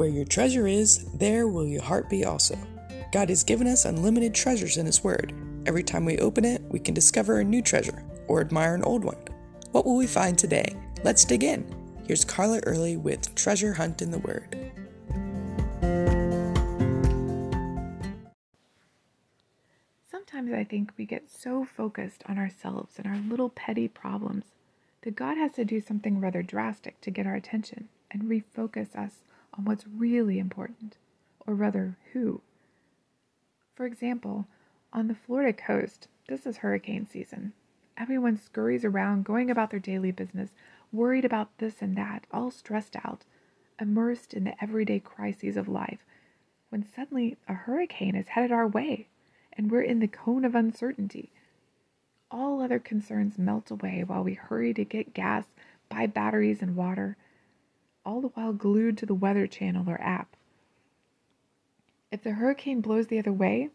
Where your treasure is, there will your heart be also. God has given us unlimited treasures in His Word. Every time we open it, we can discover a new treasure or admire an old one. What will we find today? Let's dig in. Here's Carla Early with Treasure Hunt in the Word. Sometimes I think we get so focused on ourselves and our little petty problems that God has to do something rather drastic to get our attention and refocus us on what's really important, or rather, who. For example, on the Florida coast, this is hurricane season. Everyone scurries around, going about their daily business, worried about this and that, all stressed out, immersed in the everyday crises of life, when suddenly a hurricane is headed our way and we're in the cone of uncertainty. All other concerns melt away while we hurry to get gas, buy batteries and water, all the while glued to the Weather Channel or app. If the hurricane blows the other way,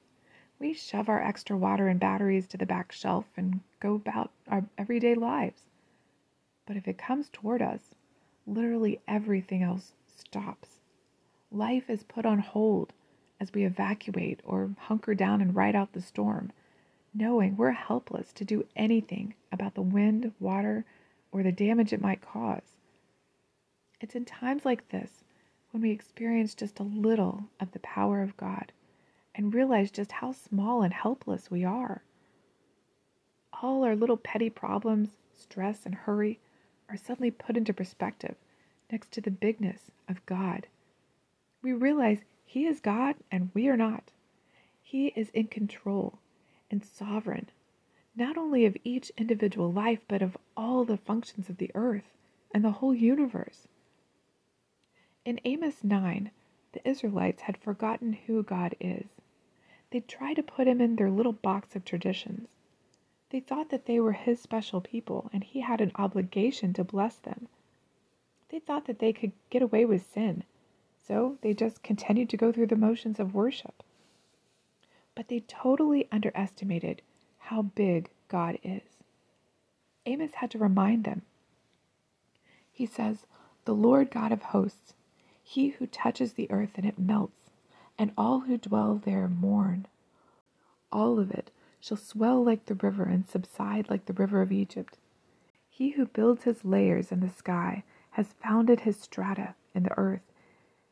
we shove our extra water and batteries to the back shelf and go about our everyday lives. But if it comes toward us, literally everything else stops. Life is put on hold as we evacuate or hunker down and ride out the storm, knowing we're helpless to do anything about the wind, water, or the damage it might cause. It's in times like this when we experience just a little of the power of God and realize just how small and helpless we are. All our little petty problems, stress, and hurry are suddenly put into perspective next to the bigness of God. We realize He is God and we are not. He is in control and sovereign, not only of each individual life, but of all the functions of the earth and the whole universe. In Amos 9, the Israelites had forgotten who God is. They tried to put him in their little box of traditions. They thought that they were his special people and he had an obligation to bless them. They thought that they could get away with sin, so they just continued to go through the motions of worship. But they totally underestimated how big God is. Amos had to remind them. He says, The Lord God of hosts he who touches the earth and it melts, and all who dwell there mourn. All of it shall swell like the river and subside like the river of Egypt. He who builds his layers in the sky has founded his strata in the earth,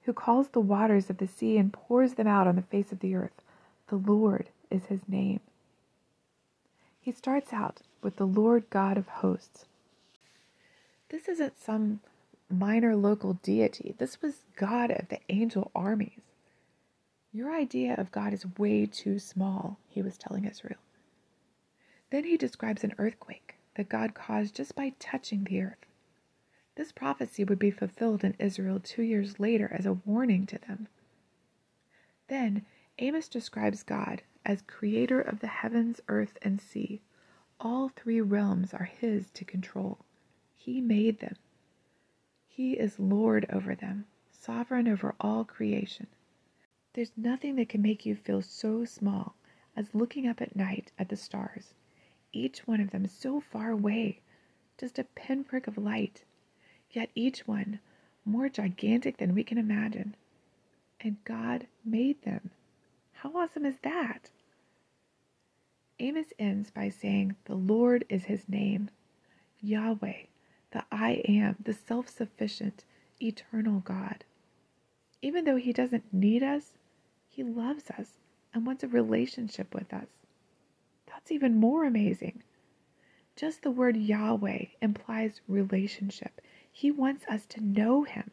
who calls the waters of the sea and pours them out on the face of the earth. The Lord is his name. He starts out with the Lord God of hosts. This isn't some minor local deity. This was God of the angel armies. Your idea of God is way too small, he was telling Israel. Then he describes an earthquake that God caused just by touching the earth. This prophecy would be fulfilled in Israel two years later as a warning to them. Then Amos describes God as creator of the heavens, earth, and sea. All three realms are his to control. He made them. He is Lord over them, sovereign over all creation. There's nothing that can make you feel so small as looking up at night at the stars, each one of them so far away, just a pinprick of light, yet each one more gigantic than we can imagine. And God made them. How awesome is that? Amos ends by saying, The Lord is his name, Yahweh, the I am, the self sufficient, eternal God. Even though He doesn't need us, He loves us and wants a relationship with us. That's even more amazing. Just the word Yahweh implies relationship. He wants us to know Him.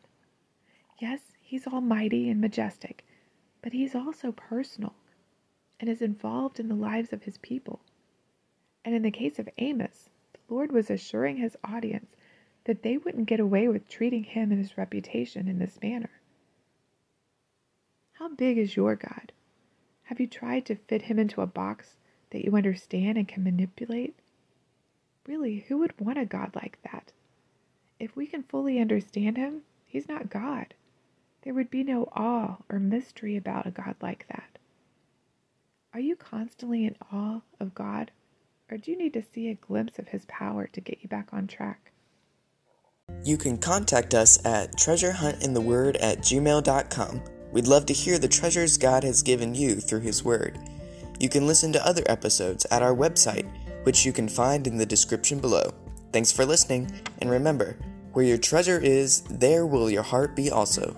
Yes, He's almighty and majestic, but He's also personal and is involved in the lives of His people. And in the case of Amos, the Lord was assuring His audience that they wouldn't get away with treating him and his reputation in this manner. How big is your God? Have you tried to fit him into a box that you understand and can manipulate? Really, who would want a God like that? If we can fully understand him, he's not God. There would be no awe or mystery about a God like that. Are you constantly in awe of God, or do you need to see a glimpse of his power to get you back on track? You can contact us at treasurehuntintheword at gmail.com. We'd love to hear the treasures God has given you through His Word. You can listen to other episodes at our website, which you can find in the description below. Thanks for listening, and remember, where your treasure is, there will your heart be also.